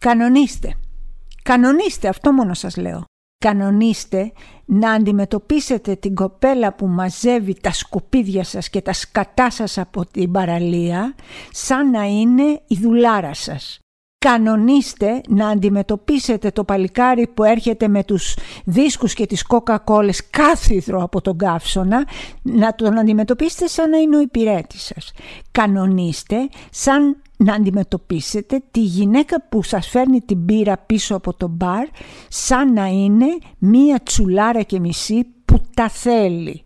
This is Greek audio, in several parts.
Κανονίστε. Κανονίστε, αυτό μόνο σας λέω. Κανονίστε να αντιμετωπίσετε την κοπέλα που μαζεύει τα σκουπίδια σας και τα σκατά σας από την παραλία σαν να είναι η δουλάρα σας. Κανονίστε να αντιμετωπίσετε το παλικάρι που έρχεται με τους δίσκους και τις κόκα-κόλες κάθιδρο από τον καύσωνα να τον αντιμετωπίσετε σαν να είναι ο υπηρέτης σας. Κανονίστε σαν να αντιμετωπίσετε τη γυναίκα που σας φέρνει την πύρα πίσω από το μπαρ σαν να είναι μία τσουλάρα και μισή που τα θέλει.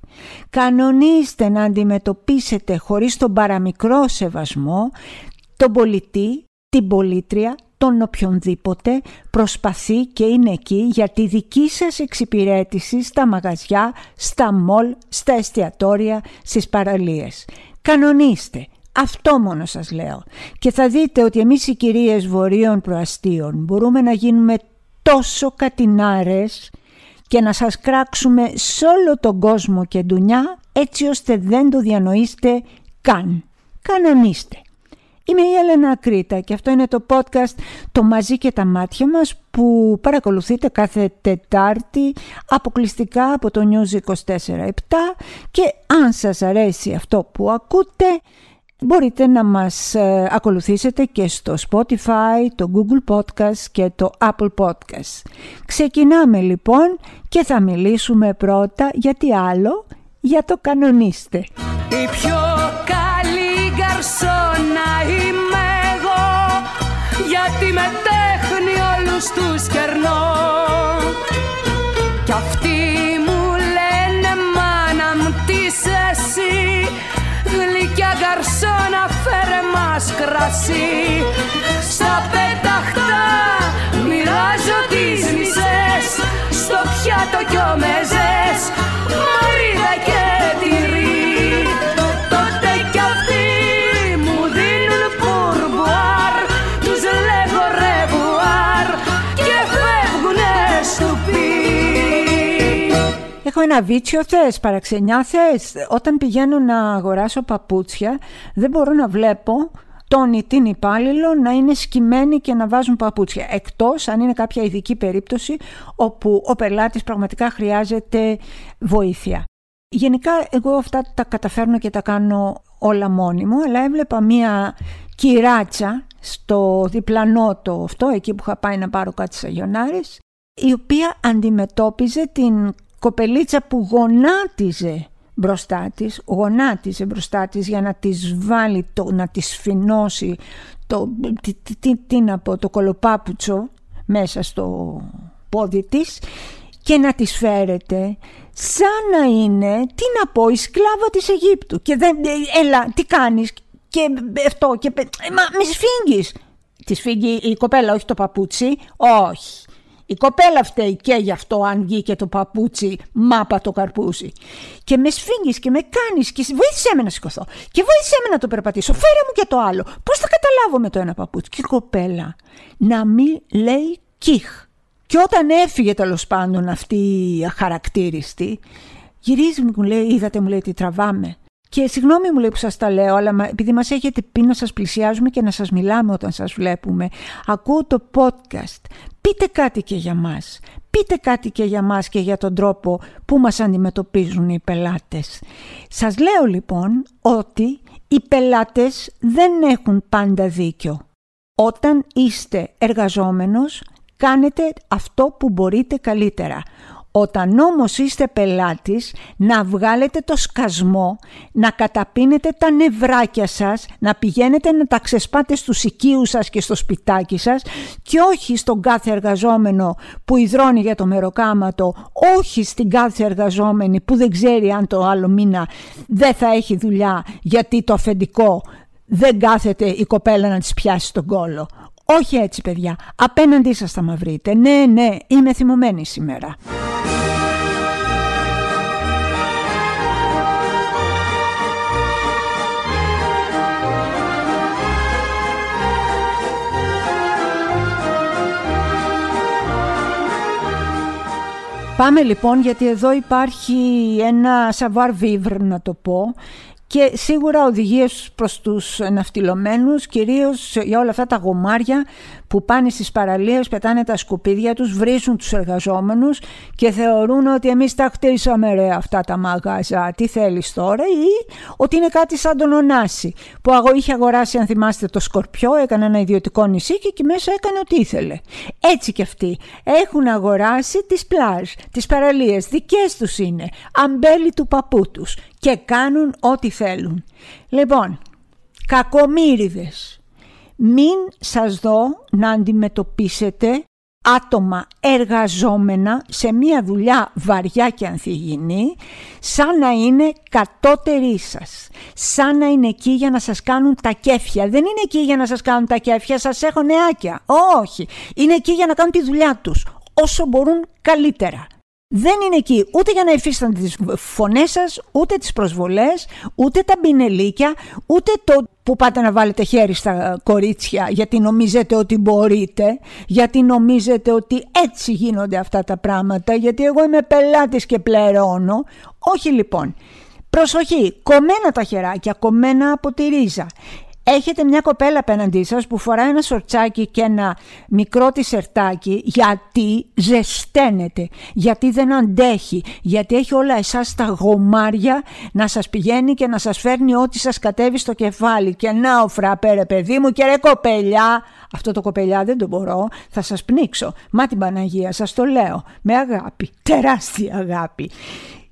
Κανονίστε να αντιμετωπίσετε χωρίς τον παραμικρό σεβασμό τον πολιτή, την πολίτρια, τον οποιονδήποτε προσπαθεί και είναι εκεί για τη δική σας εξυπηρέτηση στα μαγαζιά, στα μολ, στα εστιατόρια, στις παραλίες. Κανονίστε, αυτό μόνο σας λέω. Και θα δείτε ότι εμείς οι κυρίες βορείων προαστίων μπορούμε να γίνουμε τόσο κατινάρες και να σας κράξουμε σε όλο τον κόσμο και ντουνιά έτσι ώστε δεν το διανοείστε καν. Κανονίστε. Είμαι η Έλενα Ακρίτα και αυτό είναι το podcast «Το μαζί και τα μάτια μας» που παρακολουθείτε κάθε Τετάρτη αποκλειστικά από το News 24-7 και αν σας αρέσει αυτό που ακούτε μπορείτε να μας ε, ακολουθήσετε και στο Spotify, το Google Podcast και το Apple Podcast. Ξεκινάμε λοιπόν και θα μιλήσουμε πρώτα για τι άλλο, για το κανονίστε. Η πιο καλή γκαρσόνα είμαι εγώ γιατί με τέχνη όλους τους κερνώ μας κρασί Στα πέταχτα μοιράζω τις μισές Στο πιάτο κι ο μεζές Μαρίδα και τυρί Τότε κι αυτοί μου δίνουν πουρμπουάρ Τους λέγω ρεβουάρ Και φεύγουνε στο πι Έχω ένα βίτσιο θες, παραξενιά θες; Όταν πηγαίνω να αγοράσω παπούτσια δεν μπορώ να βλέπω τον ή την υπάλληλο να είναι σκυμμένοι και να βάζουν παπούτσια. Εκτός αν είναι κάποια ειδική περίπτωση όπου ο πελάτης πραγματικά χρειάζεται βοήθεια. Γενικά εγώ αυτά τα καταφέρνω και τα κάνω όλα μόνη μου, αλλά έβλεπα μία κυράτσα στο διπλανό το αυτό, εκεί που είχα πάει να πάρω κάτι σαγιονάρες, η οποία αντιμετώπιζε την κοπελίτσα που γονάτιζε μπροστά της, γονάτιζε μπροστά της για να της βάλει, το, να της φινώσει το, τι, τι, τι να πω, το κολοπάπουτσο μέσα στο πόδι της και να της φέρετε σαν να είναι, τι να πω, η σκλάβα της Αιγύπτου. Και δεν, έλα, τι κάνεις και αυτό και, μα μη σφίγγεις. Της σφίγγει η κοπέλα, όχι το παπούτσι, όχι η κοπέλα φταίει και γι' αυτό αν βγήκε το παπούτσι μάπα το καρπούζι. Και με σφίγγεις και με κάνεις και βοήθησέ με να σηκωθώ. Και βοήθησέ με να το περπατήσω. Φέρε μου και το άλλο. Πώς θα καταλάβω με το ένα παπούτσι; Και η κοπέλα να μην λέει κιχ. Και όταν έφυγε τέλος πάντων αυτή η αχαρακτήριστη, γυρίζει μου λέει, είδατε μου λέει τι τραβάμε. Και συγγνώμη μου λέει που σας τα λέω, αλλά επειδή μας έχετε πει να σας πλησιάζουμε και να σας μιλάμε όταν σας βλέπουμε, ακούω το podcast, πείτε κάτι και για μας. Πείτε κάτι και για μας και για τον τρόπο που μας αντιμετωπίζουν οι πελάτες. Σας λέω λοιπόν ότι οι πελάτες δεν έχουν πάντα δίκιο. Όταν είστε εργαζόμενος, κάνετε αυτό που μπορείτε καλύτερα. Όταν όμως είστε πελάτης, να βγάλετε το σκασμό, να καταπίνετε τα νευράκια σας, να πηγαίνετε να τα ξεσπάτε στους οικείους σας και στο σπιτάκι σας και όχι στον κάθε εργαζόμενο που υδρώνει για το μεροκάματο, όχι στην κάθε εργαζόμενη που δεν ξέρει αν το άλλο μήνα δεν θα έχει δουλειά γιατί το αφεντικό δεν κάθεται η κοπέλα να της πιάσει τον κόλο. Όχι έτσι παιδιά, απέναντί σας θα με βρείτε. Ναι, ναι, είμαι θυμωμένη σήμερα. Πάμε λοιπόν γιατί εδώ υπάρχει ένα savoir vivre να το πω και σίγουρα οδηγίες προς τους ναυτιλωμένους κυρίως για όλα αυτά τα γομάρια που πάνε στις παραλίες, πετάνε τα σκουπίδια τους, βρίζουν τους εργαζόμενους και θεωρούν ότι εμείς τα χτίσαμε ρε αυτά τα μαγάζα, τι θέλεις τώρα ή ότι είναι κάτι σαν τον Ωνάση που είχε αγοράσει αν θυμάστε το Σκορπιό, έκανε ένα ιδιωτικό νησί και εκεί μέσα έκανε ό,τι ήθελε. Έτσι και αυτοί έχουν αγοράσει τις πλάζ, τις παραλίες, δικές τους είναι, αμπέλι του παππού τους και κάνουν ό,τι θέλουν. Λοιπόν, κακομύριδες, μην σας δω να αντιμετωπίσετε άτομα εργαζόμενα σε μια δουλειά βαριά και ανθυγινή σαν να είναι κατώτεροι σας, σαν να είναι εκεί για να σας κάνουν τα κέφια. Δεν είναι εκεί για να σας κάνουν τα κέφια, σας έχω νεάκια. Όχι, είναι εκεί για να κάνουν τη δουλειά τους όσο μπορούν καλύτερα δεν είναι εκεί ούτε για να υφίστανται τις φωνές σας, ούτε τις προσβολές, ούτε τα μπινελίκια, ούτε το που πάτε να βάλετε χέρι στα κορίτσια γιατί νομίζετε ότι μπορείτε, γιατί νομίζετε ότι έτσι γίνονται αυτά τα πράγματα, γιατί εγώ είμαι πελάτης και πληρώνω. Όχι λοιπόν. Προσοχή, κομμένα τα χεράκια, κομμένα από τη ρίζα. Έχετε μια κοπέλα απέναντί σας που φοράει ένα σορτσάκι και ένα μικρό τισερτάκι γιατί ζεσταίνεται, γιατί δεν αντέχει, γιατί έχει όλα εσάς τα γομάρια να σας πηγαίνει και να σας φέρνει ό,τι σας κατέβει στο κεφάλι και να ο φραπέρε παιδί μου και ρε κοπελιά, αυτό το κοπελιά δεν το μπορώ, θα σας πνίξω, μα την Παναγία σας το λέω, με αγάπη, τεράστια αγάπη.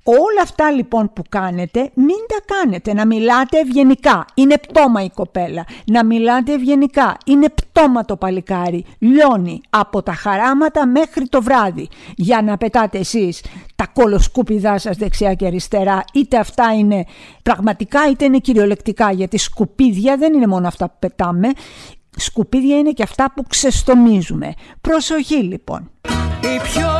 Όλα αυτά λοιπόν που κάνετε μην τα κάνετε. Να μιλάτε ευγενικά. Είναι πτώμα η κοπέλα. Να μιλάτε ευγενικά. Είναι πτώμα το παλικάρι. Λιώνει από τα χαράματα μέχρι το βράδυ. Για να πετάτε εσείς τα κολοσκούπιδά σας δεξιά και αριστερά. Είτε αυτά είναι πραγματικά είτε είναι κυριολεκτικά. Γιατί σκουπίδια δεν είναι μόνο αυτά που πετάμε. Σκουπίδια είναι και αυτά που ξεστομίζουμε. Προσοχή λοιπόν. Η πιο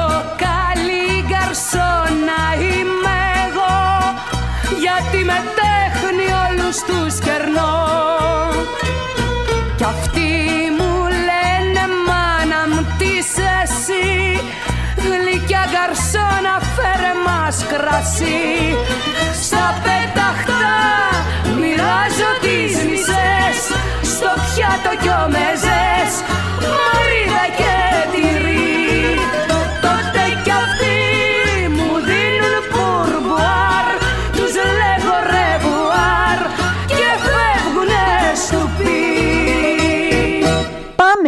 μας κρασί Στα πέταχτα μοιράζω τις μισές Στο πιάτο κι ο μεζές Μαρίδα και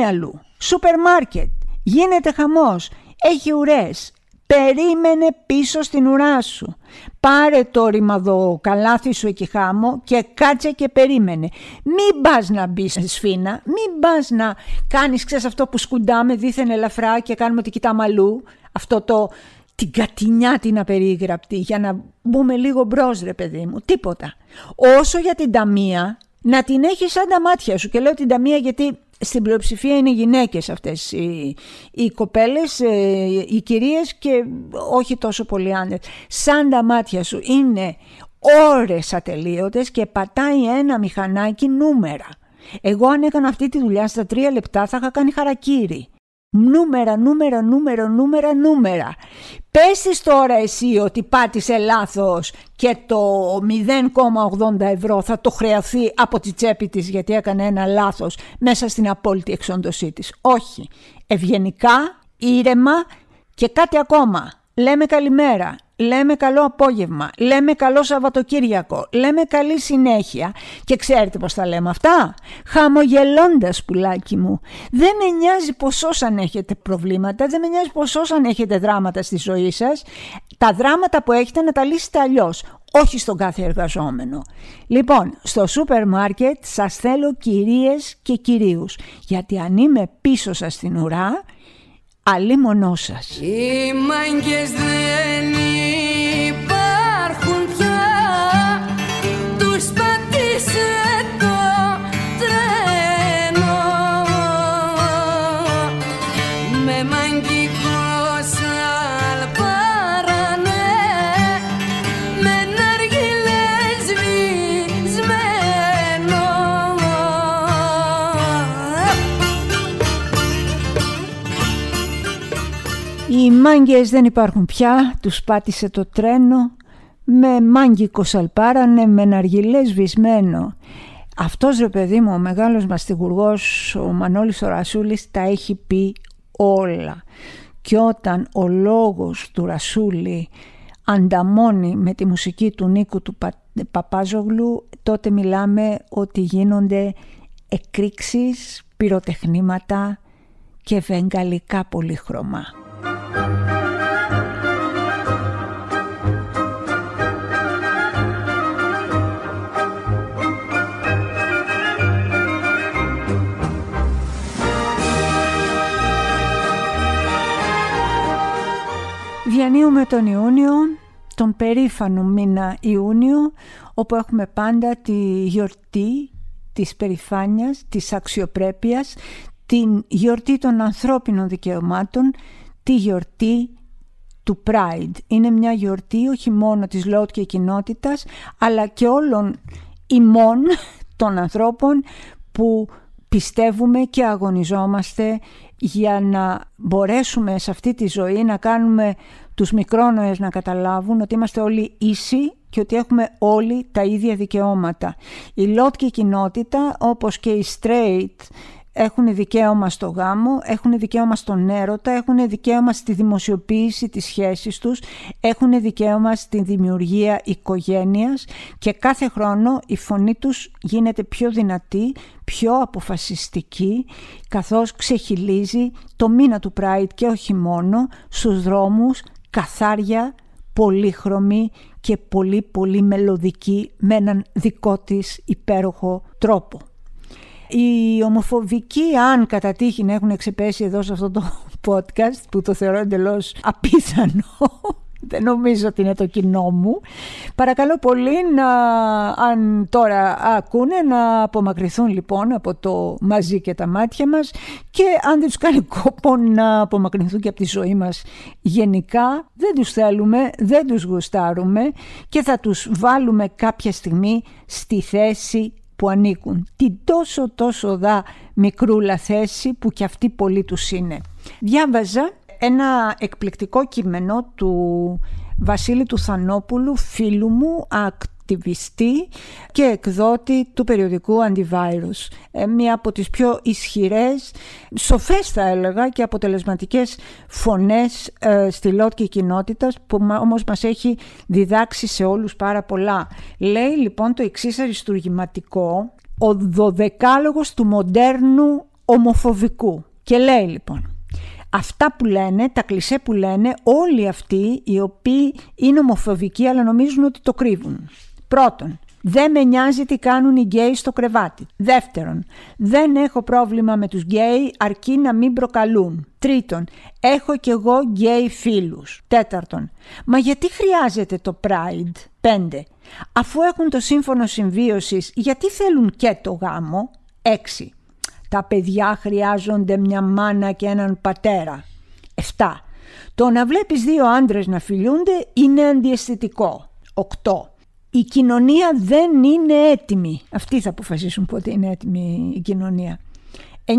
αλλού. Σούπερ μάρκετ. Γίνεται χαμός. Έχει ουρές. Περίμενε πίσω στην ουρά σου. Πάρε το ρημαδό καλάθι σου εκεί χάμω και κάτσε και περίμενε. Μην πας να μπεις στη σφίνα, μην πας να κάνεις ξέρεις αυτό που σκουντάμε δίθεν ελαφρά και κάνουμε ότι κοιτάμε αλλού. Αυτό το την κατηνιά την απερίγραπτη για να μπούμε λίγο μπρος ρε παιδί μου. Τίποτα. Όσο για την ταμεία να την έχεις σαν τα μάτια σου και λέω την ταμεία γιατί στην πλειοψηφία είναι γυναίκες αυτές οι, οι κοπέλες, ε, οι κυρίες και όχι τόσο πολλοί άντρες. Σαν τα μάτια σου είναι ώρες ατελείωτες και πατάει ένα μηχανάκι νούμερα. Εγώ αν έκανα αυτή τη δουλειά στα τρία λεπτά θα είχα κάνει χαρακτήρι. Νούμερα, νούμερα, νούμερα, νούμερα, νούμερα. Πες τώρα εσύ ότι πάτησε λάθος και το 0,80 ευρώ θα το χρεωθεί από τη τσέπη της γιατί έκανε ένα λάθος μέσα στην απόλυτη εξόντωσή της. Όχι. Ευγενικά, ήρεμα και κάτι ακόμα. Λέμε καλημέρα λέμε καλό απόγευμα, λέμε καλό Σαββατοκύριακο, λέμε καλή συνέχεια και ξέρετε πως τα λέμε αυτά, χαμογελώντας πουλάκι μου. Δεν με νοιάζει πως αν έχετε προβλήματα, δεν με νοιάζει πως αν έχετε δράματα στη ζωή σας, τα δράματα που έχετε να τα λύσετε αλλιώς. όχι στον κάθε εργαζόμενο. Λοιπόν, στο σούπερ μάρκετ σας θέλω κυρίες και κυρίους, γιατί αν είμαι πίσω σας στην ουρά, αλίμονό σας. Οι μάγκες δεν μάγκες δεν υπάρχουν πια, τους πάτησε το τρένο με μάγκικο σαλπάρανε με ναργιλέ σβησμένο. Αυτός ρε παιδί μου, ο μεγάλος μαστιγουργός, ο Μανώλης ο Ρασούλης, τα έχει πει όλα. Και όταν ο λόγος του Ρασούλη ανταμώνει με τη μουσική του Νίκου του Παπάζογλου, τότε μιλάμε ότι γίνονται εκρήξεις, πυροτεχνήματα και βεγγαλικά πολύχρωμα. Διανύουμε τον Ιούνιο, τον περήφανο μήνα Ιούνιο, όπου έχουμε πάντα τη γιορτή της περηφάνειας, της αξιοπρέπειας, την γιορτή των ανθρώπινων δικαιωμάτων, τη γιορτή του Pride. Είναι μια γιορτή όχι μόνο της ΛΟΤ και κοινότητας, αλλά και όλων ημών των ανθρώπων που πιστεύουμε και αγωνιζόμαστε για να μπορέσουμε σε αυτή τη ζωή να κάνουμε τους μικρόνοες να καταλάβουν ότι είμαστε όλοι ίσοι και ότι έχουμε όλοι τα ίδια δικαιώματα. Η λότκη κοινότητα όπως και οι straight έχουν δικαίωμα στο γάμο, έχουν δικαίωμα στον έρωτα, έχουν δικαίωμα στη δημοσιοποίηση της σχέσης τους, έχουν δικαίωμα στη δημιουργία οικογένειας και κάθε χρόνο η φωνή τους γίνεται πιο δυνατή, πιο αποφασιστική, καθώς ξεχυλίζει το μήνα του Pride και όχι μόνο στους δρόμους καθάρια, πολύχρωμη και πολύ πολύ μελωδική με έναν δικό της υπέροχο τρόπο. Οι ομοφοβικοί, αν κατά τύχη να έχουν εξεπέσει εδώ σε αυτό το podcast, που το θεωρώ εντελώς απίθανο, δεν νομίζω ότι είναι το κοινό μου. Παρακαλώ πολύ να, αν τώρα ακούνε, να απομακρυνθούν λοιπόν από το μαζί και τα μάτια μας και αν δεν τους κάνει κόπο να απομακρυνθούν και από τη ζωή μας γενικά, δεν τους θέλουμε, δεν τους γουστάρουμε και θα τους βάλουμε κάποια στιγμή στη θέση που ανήκουν. Την τόσο τόσο δά μικρούλα θέση που κι αυτή πολύ τους είναι. Διάβαζα ένα εκπληκτικό κείμενο του Βασίλη του Θανόπουλου, φίλου μου, ακτιβιστή και εκδότη του περιοδικού Antivirus. Ε, μία από τις πιο ισχυρές, σοφές θα έλεγα και αποτελεσματικές φωνές ε, στη λότκη κοινότητα που όμως μας έχει διδάξει σε όλους πάρα πολλά. Λέει λοιπόν το εξής αριστουργηματικό, ο δωδεκάλογος του μοντέρνου ομοφοβικού. Και λέει λοιπόν, αυτά που λένε, τα κλισέ που λένε όλοι αυτοί οι οποίοι είναι ομοφοβικοί αλλά νομίζουν ότι το κρύβουν. Πρώτον, δεν με νοιάζει τι κάνουν οι γκέι στο κρεβάτι. Δεύτερον, δεν έχω πρόβλημα με τους γκέι αρκεί να μην προκαλούν. Τρίτον, έχω κι εγώ γκέι φίλους. Τέταρτον, μα γιατί χρειάζεται το Pride; Πέντε, αφού έχουν το σύμφωνο συμβίωσης, γιατί θέλουν και το γάμο; Έξι, τα παιδιά χρειάζονται μια μάνα και έναν πατέρα. 7. Το να βλέπεις δύο άντρες να φιλούνται είναι αντιαισθητικό. 8. Η κοινωνία δεν είναι έτοιμη. Αυτοί θα αποφασίσουν πότε είναι έτοιμη η κοινωνία. 9.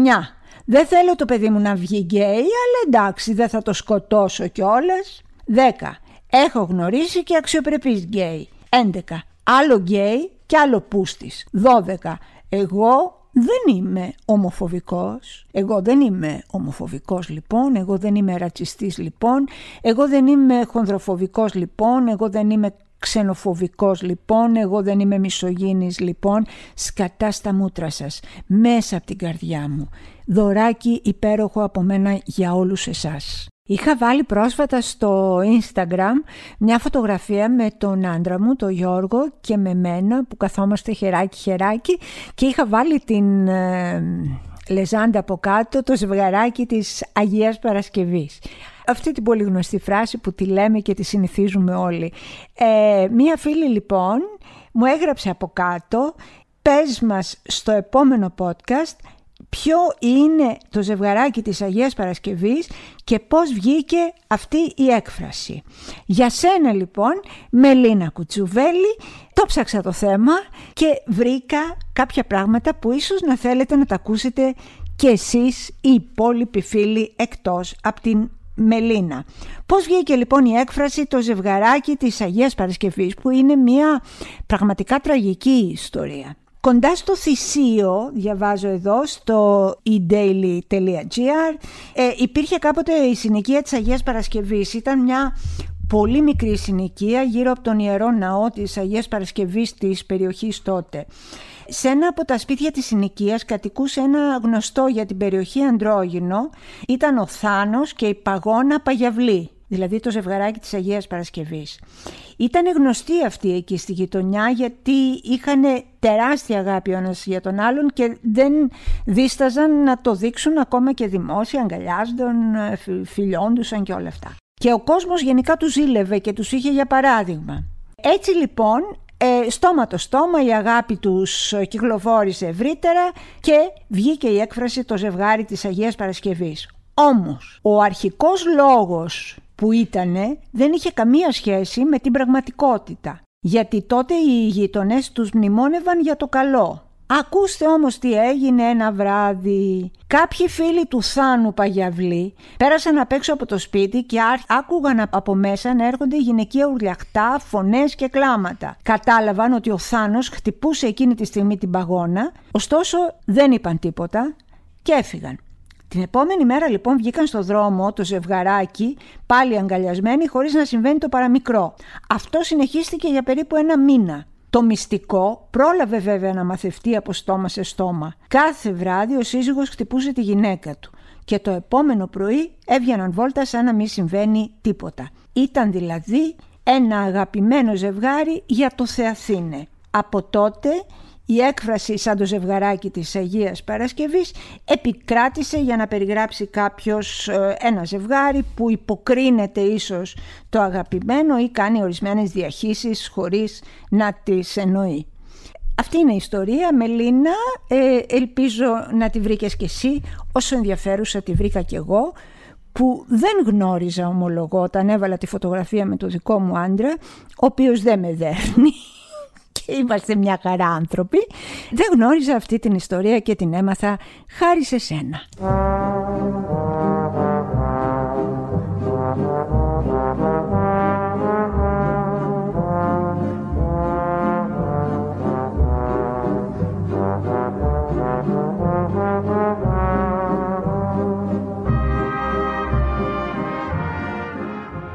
Δεν θέλω το παιδί μου να βγει γκέι, αλλά εντάξει δεν θα το σκοτώσω κιόλας. 10. Έχω γνωρίσει και αξιοπρεπείς γκέι. 11. Άλλο γκέι και άλλο πούστης. 12. Εγώ δεν είμαι ομοφοβικός. Εγώ δεν είμαι ομοφοβικός λοιπόν, εγώ δεν είμαι ρατσιστής λοιπόν, εγώ δεν είμαι χονδροφοβικός λοιπόν, εγώ δεν είμαι ξενοφοβικός λοιπόν, εγώ δεν είμαι μισογίνης λοιπόν, σκατά στα μούτρα σας, μέσα από την καρδιά μου. Δωράκι υπέροχο από μένα για όλους εσάς. Είχα βάλει πρόσφατα στο Instagram μια φωτογραφία με τον άντρα μου, τον Γιώργο και με μένα που καθόμαστε χεράκι χεράκι και είχα βάλει την ε, λεζάντα από κάτω το ζευγαράκι της Αγίας Παρασκευής. Αυτή την πολύ γνωστή φράση που τη λέμε και τη συνηθίζουμε όλοι. Ε, μία φίλη λοιπόν μου έγραψε από κάτω πες μας στο επόμενο podcast ποιο είναι το ζευγαράκι της Αγίας Παρασκευής και πώς βγήκε αυτή η έκφραση. Για σένα λοιπόν, Μελίνα Κουτσουβέλη, το ψάξα το θέμα και βρήκα κάποια πράγματα που ίσως να θέλετε να τα ακούσετε και εσείς οι υπόλοιποι φίλοι εκτός από την Μελίνα. Πώς βγήκε λοιπόν η έκφραση το ζευγαράκι της Αγίας Παρασκευής που είναι μια πραγματικά τραγική ιστορία; Κοντά στο θυσίο, διαβάζω εδώ, στο edaily.gr, ε, υπήρχε κάποτε η συνοικία της Αγίας Παρασκευής. Ήταν μια πολύ μικρή συνοικία γύρω από τον Ιερό Ναό της Αγίας Παρασκευής της περιοχής τότε. Σε ένα από τα σπίτια της συνοικίας κατοικούσε ένα γνωστό για την περιοχή αντρόγυνο, ήταν ο Θάνος και η Παγώνα Παγιαυλή δηλαδή το ζευγαράκι της Αγίας Παρασκευής. Ήταν γνωστοί αυτοί εκεί στη γειτονιά γιατί είχαν τεράστια αγάπη ο ένας για τον άλλον και δεν δίσταζαν να το δείξουν ακόμα και δημόσια, αγκαλιάζονταν, φιλιόντουσαν και όλα αυτά. Και ο κόσμος γενικά τους ζήλευε και τους είχε για παράδειγμα. Έτσι λοιπόν ε, στόμα το στόμα η αγάπη τους κυκλοφόρησε ευρύτερα και βγήκε η έκφραση το ζευγάρι της Αγίας Παρασκευής. Όμως ο αρχικός λόγος που ήτανε δεν είχε καμία σχέση με την πραγματικότητα. Γιατί τότε οι γείτονε τους μνημόνευαν για το καλό. Ακούστε όμως τι έγινε ένα βράδυ. Κάποιοι φίλοι του Θάνου Παγιαυλή πέρασαν απ' έξω από το σπίτι και άκουγαν από μέσα να έρχονται γυναικεία ουρλιαχτά, φωνές και κλάματα. Κατάλαβαν ότι ο Θάνος χτυπούσε εκείνη τη στιγμή την παγώνα, ωστόσο δεν είπαν τίποτα και έφυγαν. Την επόμενη μέρα λοιπόν βγήκαν στο δρόμο το ζευγαράκι πάλι αγκαλιασμένοι χωρίς να συμβαίνει το παραμικρό. Αυτό συνεχίστηκε για περίπου ένα μήνα. Το μυστικό πρόλαβε βέβαια να μαθευτεί από στόμα σε στόμα. Κάθε βράδυ ο σύζυγος χτυπούσε τη γυναίκα του και το επόμενο πρωί έβγαιναν βόλτα σαν να μην συμβαίνει τίποτα. Ήταν δηλαδή ένα αγαπημένο ζευγάρι για το Θεαθήνε. Από τότε η έκφραση σαν το ζευγαράκι της Αγίας Παρασκευής επικράτησε για να περιγράψει κάποιος ε, ένα ζευγάρι που υποκρίνεται ίσως το αγαπημένο ή κάνει ορισμένες διαχύσεις χωρίς να τις εννοεί. Αυτή είναι η ιστορία, Μελίνα. Ε, ελπίζω να τη βρήκες κι εσύ, όσο ενδιαφέρουσα τη βρήκα κι εγώ, που δεν γνώριζα ομολογώ όταν έβαλα τη φωτογραφία με το δικό μου άντρα, ο οποίος δεν με δέρνει και είμαστε μια χαρά άνθρωποι. Δεν γνώριζα αυτή την ιστορία και την έμαθα χάρη σε σένα.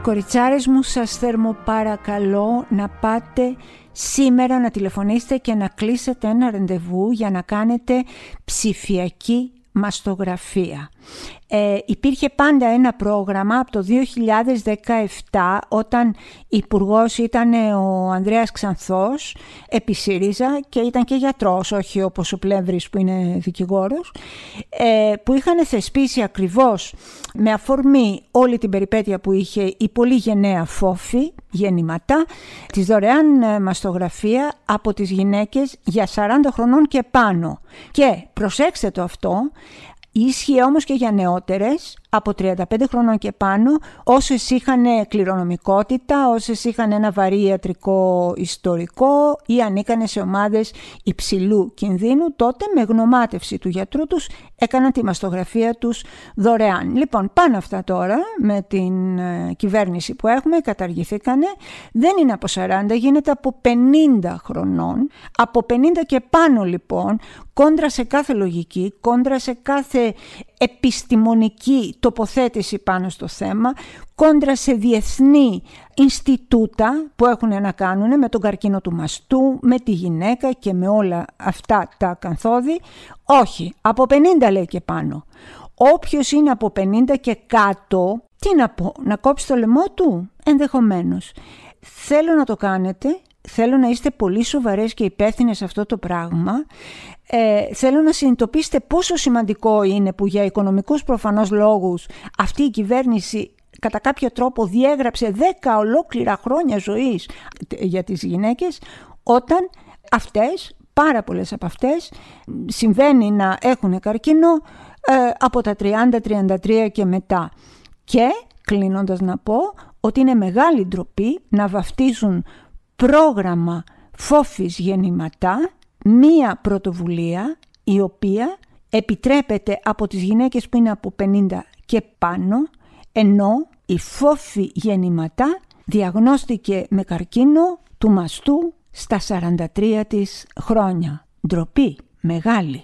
Κοριτσάρες μου σας παρακαλώ να πάτε σήμερα να τηλεφωνήσετε και να κλείσετε ένα ρεντεβού για να κάνετε ψηφιακή μαστογραφία. Ε, υπήρχε πάντα ένα πρόγραμμα από το 2017 όταν υπουργός ήταν ο Ανδρέας Ξανθός επί ΣΥΡΙΖΑ και ήταν και γιατρός, όχι όπως ο Πλεύρης που είναι δικηγόρος, ε, που είχαν θεσπίσει ακριβώς με αφορμή όλη την περιπέτεια που είχε η πολύ γενναία φόφη, γεννηματά, της δωρεάν ε, μαστογραφία από τις γυναίκες για 40 χρονών και πάνω. Και προσέξτε το αυτό, Ίσχυε όμως και για νεότερες από 35 χρονών και πάνω, όσες είχαν κληρονομικότητα, όσες είχαν ένα βαρύ ιατρικό ιστορικό ή ανήκανε σε ομάδες υψηλού κινδύνου, τότε με γνωμάτευση του γιατρού τους έκαναν τη μαστογραφία τους δωρεάν. Λοιπόν, πάνω αυτά τώρα με την ε, κυβέρνηση που έχουμε, καταργηθήκανε. Δεν είναι από 40, γίνεται από 50 χρονών. Από 50 και πάνω λοιπόν, κόντρα σε κάθε λογική, κόντρα σε κάθε επιστημονική τοποθέτηση πάνω στο θέμα, κόντρα σε διεθνή Ινστιτούτα που έχουν να κάνουν με τον καρκίνο του μαστού, με τη γυναίκα και με όλα αυτά τα καθόδη. Όχι, από 50 λέει και πάνω. Όποιος είναι από 50 και κάτω, τι να πω, να κόψει το λαιμό του, ενδεχομένως. Θέλω να το κάνετε, θέλω να είστε πολύ σοβαρές και υπεύθυνες σε αυτό το πράγμα ε, θέλω να συνειδητοποιήσετε πόσο σημαντικό είναι που για οικονομικούς προφανώς λόγους αυτή η κυβέρνηση κατά κάποιο τρόπο διέγραψε 10 ολόκληρα χρόνια ζωής για τις γυναίκες όταν αυτές, πάρα πολλές από αυτές, συμβαίνει να έχουν καρκίνο ε, από τα 30-33 και μετά. Και κλείνοντας να πω ότι είναι μεγάλη ντροπή να βαφτίζουν πρόγραμμα φόφης γεννηματά μία πρωτοβουλία η οποία επιτρέπεται από τις γυναίκες που είναι από 50 και πάνω ενώ η φόφη γεννηματά διαγνώστηκε με καρκίνο του μαστού στα 43 της χρόνια. ντροπή μεγάλη.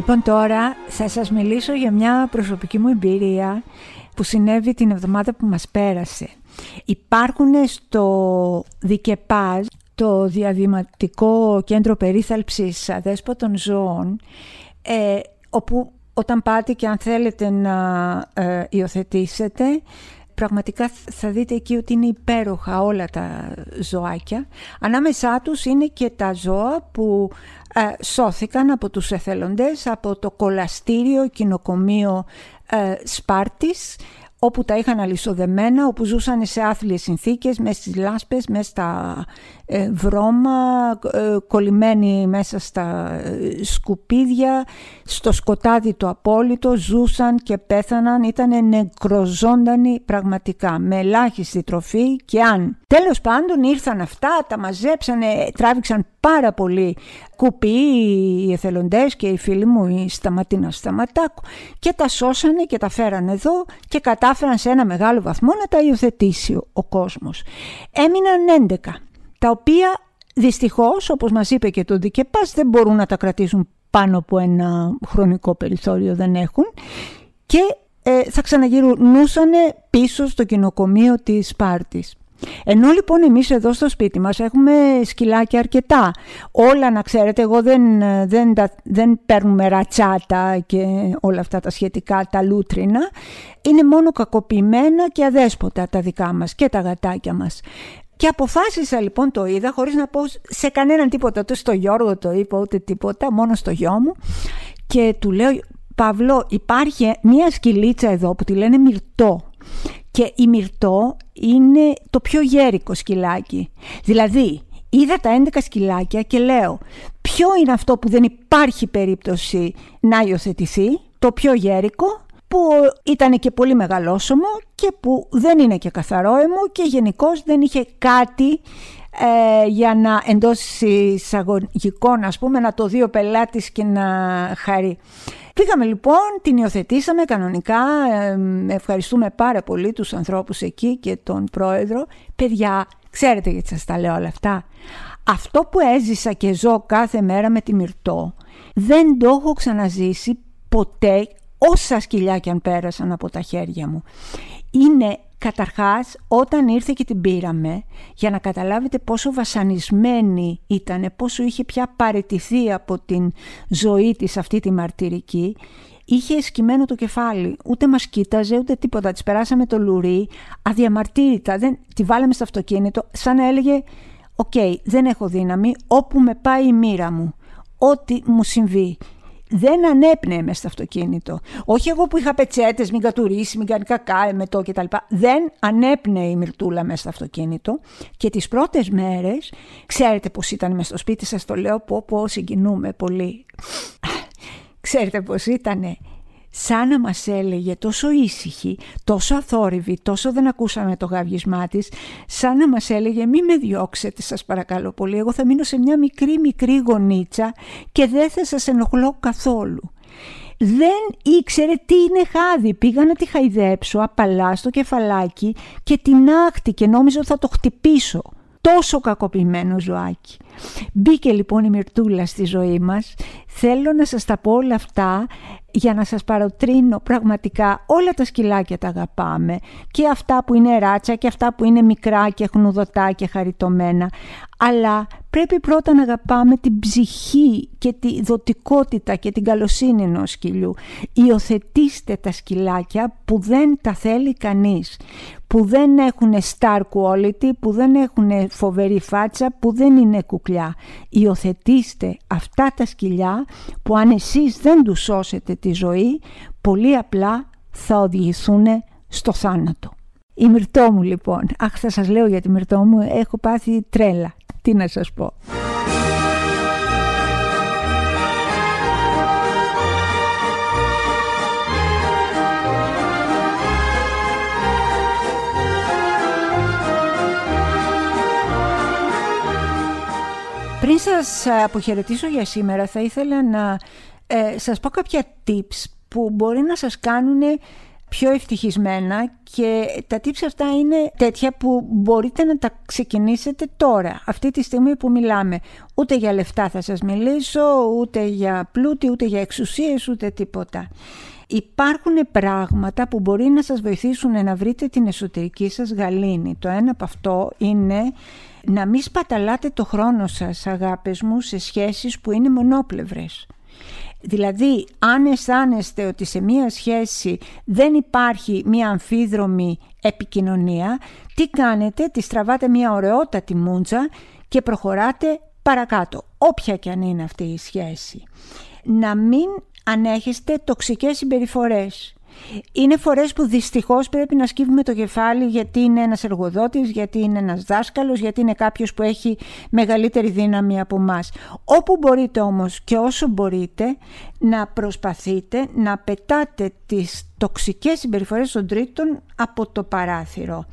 Λοιπόν τώρα θα σας μιλήσω για μια προσωπική μου εμπειρία που συνέβη την εβδομάδα που μας πέρασε. Υπάρχουν στο Δικεπάζ, το διαδηματικό κέντρο περίθαλψης αδέσποτων ζώων, ε, όπου όταν πάτε και αν θέλετε να ε, υιοθετήσετε, πραγματικά θα δείτε εκεί ότι είναι υπέροχα όλα τα ζωάκια. Ανάμεσά τους είναι και τα ζώα που ε, σώθηκαν από τους εθελοντές από το κολαστήριο κοινοκομείο ε, Σπάρτης όπου τα είχαν αλυσοδεμένα, όπου ζούσαν σε άθλιες συνθήκες, μέσα στις λάσπες, μέσα στα ε, βρώμα, ε, κολλημένοι μέσα στα ε, σκουπίδια, στο σκοτάδι το απόλυτο, ζούσαν και πέθαναν, ήταν νεκροζώντανοι πραγματικά, με ελάχιστη τροφή και αν. Τέλος πάντων ήρθαν αυτά, τα μαζέψανε, τράβηξαν πάρα πολύ κουπί οι εθελοντές και οι φίλοι μου η Σταματίνα Σταματάκου και τα σώσανε και τα φέρανε εδώ και κατάφεραν σε ένα μεγάλο βαθμό να τα υιοθετήσει ο κόσμος. Έμειναν 11 τα οποία δυστυχώς όπως μας είπε και το Δικεπάς δεν μπορούν να τα κρατήσουν πάνω από ένα χρονικό περιθώριο δεν έχουν και ε, θα ξαναγυρνούσαν πίσω στο κοινοκομείο της Σπάρτης. Ενώ λοιπόν εμείς εδώ στο σπίτι μας έχουμε σκυλάκια αρκετά. Όλα να ξέρετε, εγώ δεν, δεν, δεν παίρνουμε ρατσάτα και όλα αυτά τα σχετικά, τα λούτρινα. Είναι μόνο κακοποιημένα και αδέσποτα τα δικά μας και τα γατάκια μας. Και αποφάσισα λοιπόν το είδα χωρίς να πω σε κανέναν τίποτα, ούτε στο Γιώργο το είπα ούτε τίποτα, μόνο στο γιο μου και του λέω Παύλο υπάρχει μια σκυλίτσα εδώ που τη λένε Μυρτό και η Μυρτό είναι το πιο γέρικο σκυλάκι. Δηλαδή είδα τα 11 σκυλάκια και λέω ποιο είναι αυτό που δεν υπάρχει περίπτωση να υιοθετηθεί, το πιο γέρικο που ήταν και πολύ μεγαλόσωμο και που δεν είναι και καθαρόαιμο και γενικώς δεν είχε κάτι ε, για να εντός εισαγωγικών ας πούμε να το δει ο πελάτης και να χαρεί. Πήγαμε λοιπόν, την υιοθετήσαμε κανονικά, ε, ευχαριστούμε πάρα πολύ τους ανθρώπους εκεί και τον πρόεδρο. Παιδιά, ξέρετε γιατί σας τα λέω όλα αυτά. Αυτό που έζησα και ζω κάθε μέρα με τη Μυρτό δεν το έχω ξαναζήσει ποτέ όσα σκυλιά αν πέρασαν από τα χέρια μου. Είναι καταρχάς όταν ήρθε και την πήραμε για να καταλάβετε πόσο βασανισμένη ήταν, πόσο είχε πια παρετηθεί από την ζωή της αυτή τη μαρτυρική είχε σκυμμένο το κεφάλι, ούτε μας κοίταζε ούτε τίποτα, της περάσαμε το λουρί αδιαμαρτύρητα, δεν, τη βάλαμε στο αυτοκίνητο σαν να έλεγε «Οκ, δεν έχω δύναμη, όπου με πάει η μοίρα μου, ό,τι μου συμβεί» δεν ανέπνεε μες στο αυτοκίνητο. Όχι εγώ που είχα πετσέτες, μην κατουρήσει, μην κάνει κακά, εμετό κτλ. Δεν ανέπνεε η Μυρτούλα μέσα στο αυτοκίνητο. Και τις πρώτες μέρες, ξέρετε πώς ήταν μες στο σπίτι, σας το λέω, πω, πω συγκινούμαι πολύ. Ξέρετε πώς ήτανε σαν να μας έλεγε τόσο ήσυχη, τόσο αθόρυβη, τόσο δεν ακούσαμε το γαβγισμά της, σαν να μας έλεγε μη με διώξετε σας παρακαλώ πολύ, εγώ θα μείνω σε μια μικρή μικρή γωνίτσα και δεν θα σας ενοχλώ καθόλου. Δεν ήξερε τι είναι χάδι, πήγα να τη χαϊδέψω απαλά στο κεφαλάκι και την άχτη και νόμιζα ότι θα το χτυπήσω. Τόσο κακοποιημένο ζωάκι. Μπήκε λοιπόν η Μυρτούλα στη ζωή μας. Θέλω να σας τα πω όλα αυτά για να σας παροτρύνω πραγματικά όλα τα σκυλάκια τα αγαπάμε και αυτά που είναι ράτσα και αυτά που είναι μικρά και χνουδωτά και χαριτωμένα αλλά πρέπει πρώτα να αγαπάμε την ψυχή και τη δοτικότητα και την καλοσύνη ενός σκυλιού. Υιοθετήστε τα σκυλάκια που δεν τα θέλει κανείς, που δεν έχουν star quality, που δεν έχουν φοβερή φάτσα, που δεν είναι κουκλιά. Υιοθετήστε αυτά τα σκυλιά που αν εσείς δεν τους σώσετε τη ζωή, πολύ απλά θα οδηγηθούν στο θάνατο. Η μυρτό μου λοιπόν, αχ θα σας λέω για τη μυρτό μου, έχω πάθει τρέλα. Τι να σας πω. Πριν σας αποχαιρετήσω για σήμερα θα ήθελα να ε, σας πω κάποια tips που μπορεί να σας κάνουν πιο ευτυχισμένα και τα tips αυτά είναι τέτοια που μπορείτε να τα ξεκινήσετε τώρα, αυτή τη στιγμή που μιλάμε. Ούτε για λεφτά θα σας μιλήσω, ούτε για πλούτη, ούτε για εξουσίες, ούτε τίποτα. Υπάρχουν πράγματα που μπορεί να σας βοηθήσουν να βρείτε την εσωτερική σας γαλήνη. Το ένα από αυτό είναι να μην σπαταλάτε το χρόνο σας, αγάπες μου, σε σχέσεις που είναι μονόπλευρες. Δηλαδή, αν αισθάνεστε ότι σε μία σχέση δεν υπάρχει μία αμφίδρομη επικοινωνία, τι κάνετε, τη στραβάτε μία ωραιότατη μούντζα και προχωράτε παρακάτω, όποια και αν είναι αυτή η σχέση. Να μην ανέχεστε τοξικές συμπεριφορές. Είναι φορές που δυστυχώς πρέπει να σκύβουμε το κεφάλι γιατί είναι ένας εργοδότης, γιατί είναι ένας δάσκαλος, γιατί είναι κάποιος που έχει μεγαλύτερη δύναμη από μας. Όπου μπορείτε όμως και όσο μπορείτε να προσπαθείτε να πετάτε τις τοξικές συμπεριφορές των τρίτων από το παράθυρο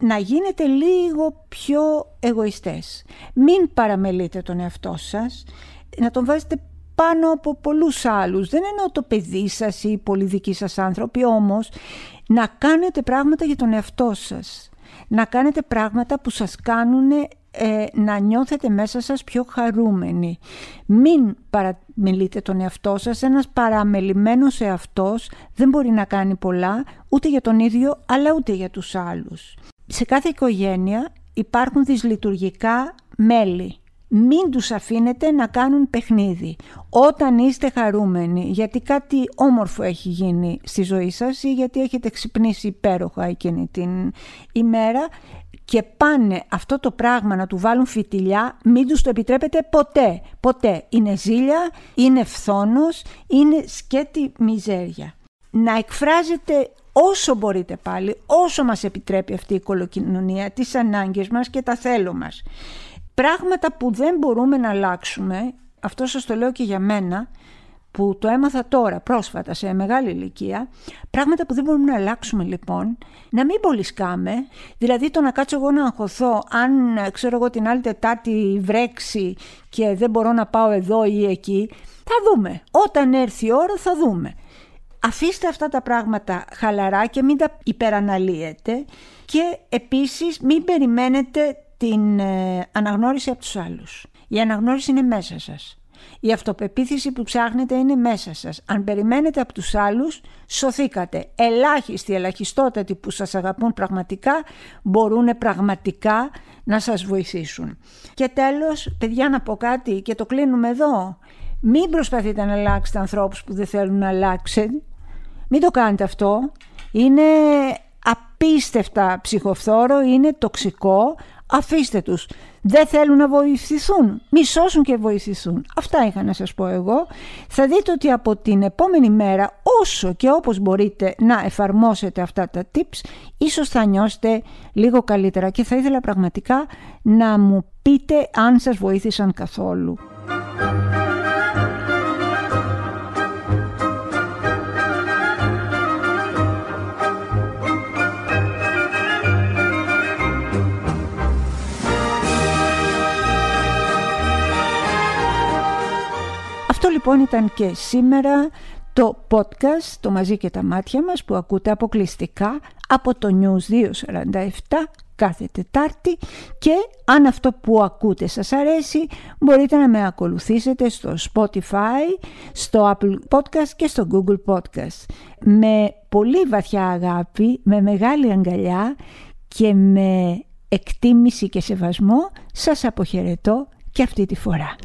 να γίνετε λίγο πιο εγωιστές. Μην παραμελείτε τον εαυτό σας, να τον βάζετε πάνω από πολλούς άλλους. Δεν εννοώ το παιδί σας ή οι πολύ δικοί σας άνθρωποι, όμως να κάνετε πράγματα για τον εαυτό σας. Να κάνετε πράγματα που σας κάνουν ε, να νιώθετε μέσα σας πιο χαρούμενοι. Μην παραμελείτε τον εαυτό σας. Ένας παραμελημένος εαυτός δεν μπορεί να κάνει πολλά ούτε για τον ίδιο αλλά ούτε για τους άλλους. Σε κάθε οικογένεια υπάρχουν δυσλειτουργικά μέλη μην τους αφήνετε να κάνουν παιχνίδι. Όταν είστε χαρούμενοι γιατί κάτι όμορφο έχει γίνει στη ζωή σας ή γιατί έχετε ξυπνήσει υπέροχα εκείνη την ημέρα και πάνε αυτό το πράγμα να του βάλουν φιτιλιά, μην τους το επιτρέπετε ποτέ. Ποτέ. Είναι ζήλια, είναι φθόνος, είναι σκέτη μιζέρια. Να εκφράζετε όσο μπορείτε πάλι, όσο μας επιτρέπει αυτή η κολοκοινωνία, τις ανάγκες μας και τα θέλω μας. Πράγματα που δεν μπορούμε να αλλάξουμε, αυτό σας το λέω και για μένα, που το έμαθα τώρα πρόσφατα σε μεγάλη ηλικία, πράγματα που δεν μπορούμε να αλλάξουμε λοιπόν, να μην πολυσκάμε, δηλαδή το να κάτσω εγώ να αγχωθώ αν ξέρω εγώ την άλλη Τετάρτη βρέξει και δεν μπορώ να πάω εδώ ή εκεί, θα δούμε. Όταν έρθει η ώρα θα δούμε. Αφήστε αυτά τα πράγματα χαλαρά και μην τα υπεραναλύετε και επίσης μην περιμένετε την ε, αναγνώριση από τους άλλους. Η αναγνώριση είναι μέσα σας. Η αυτοπεποίθηση που ψάχνετε είναι μέσα σας. Αν περιμένετε από τους άλλους, σωθήκατε. Ελάχιστοι, ελαχιστότατοι που σας αγαπούν πραγματικά, μπορούν πραγματικά να σας βοηθήσουν. Και τέλος, παιδιά να πω κάτι και το κλείνουμε εδώ. Μην προσπαθείτε να αλλάξετε ανθρώπους που δεν θέλουν να αλλάξετε. Μην το κάνετε αυτό. Είναι απίστευτα ψυχοφθόρο, είναι τοξικό, αφήστε τους. Δεν θέλουν να βοηθηθούν. Μη σώσουν και βοηθηθούν. Αυτά είχα να σας πω εγώ. Θα δείτε ότι από την επόμενη μέρα όσο και όπως μπορείτε να εφαρμόσετε αυτά τα tips ίσως θα νιώσετε λίγο καλύτερα και θα ήθελα πραγματικά να μου πείτε αν σας βοήθησαν καθόλου. Λοιπόν ήταν και σήμερα το podcast «Το μαζί και τα μάτια μας» που ακούτε αποκλειστικά από το News 247 κάθε Τετάρτη και αν αυτό που ακούτε σας αρέσει μπορείτε να με ακολουθήσετε στο Spotify, στο Apple Podcast και στο Google Podcast. Με πολύ βαθιά αγάπη, με μεγάλη αγκαλιά και με εκτίμηση και σεβασμό σας αποχαιρετώ και αυτή τη φορά.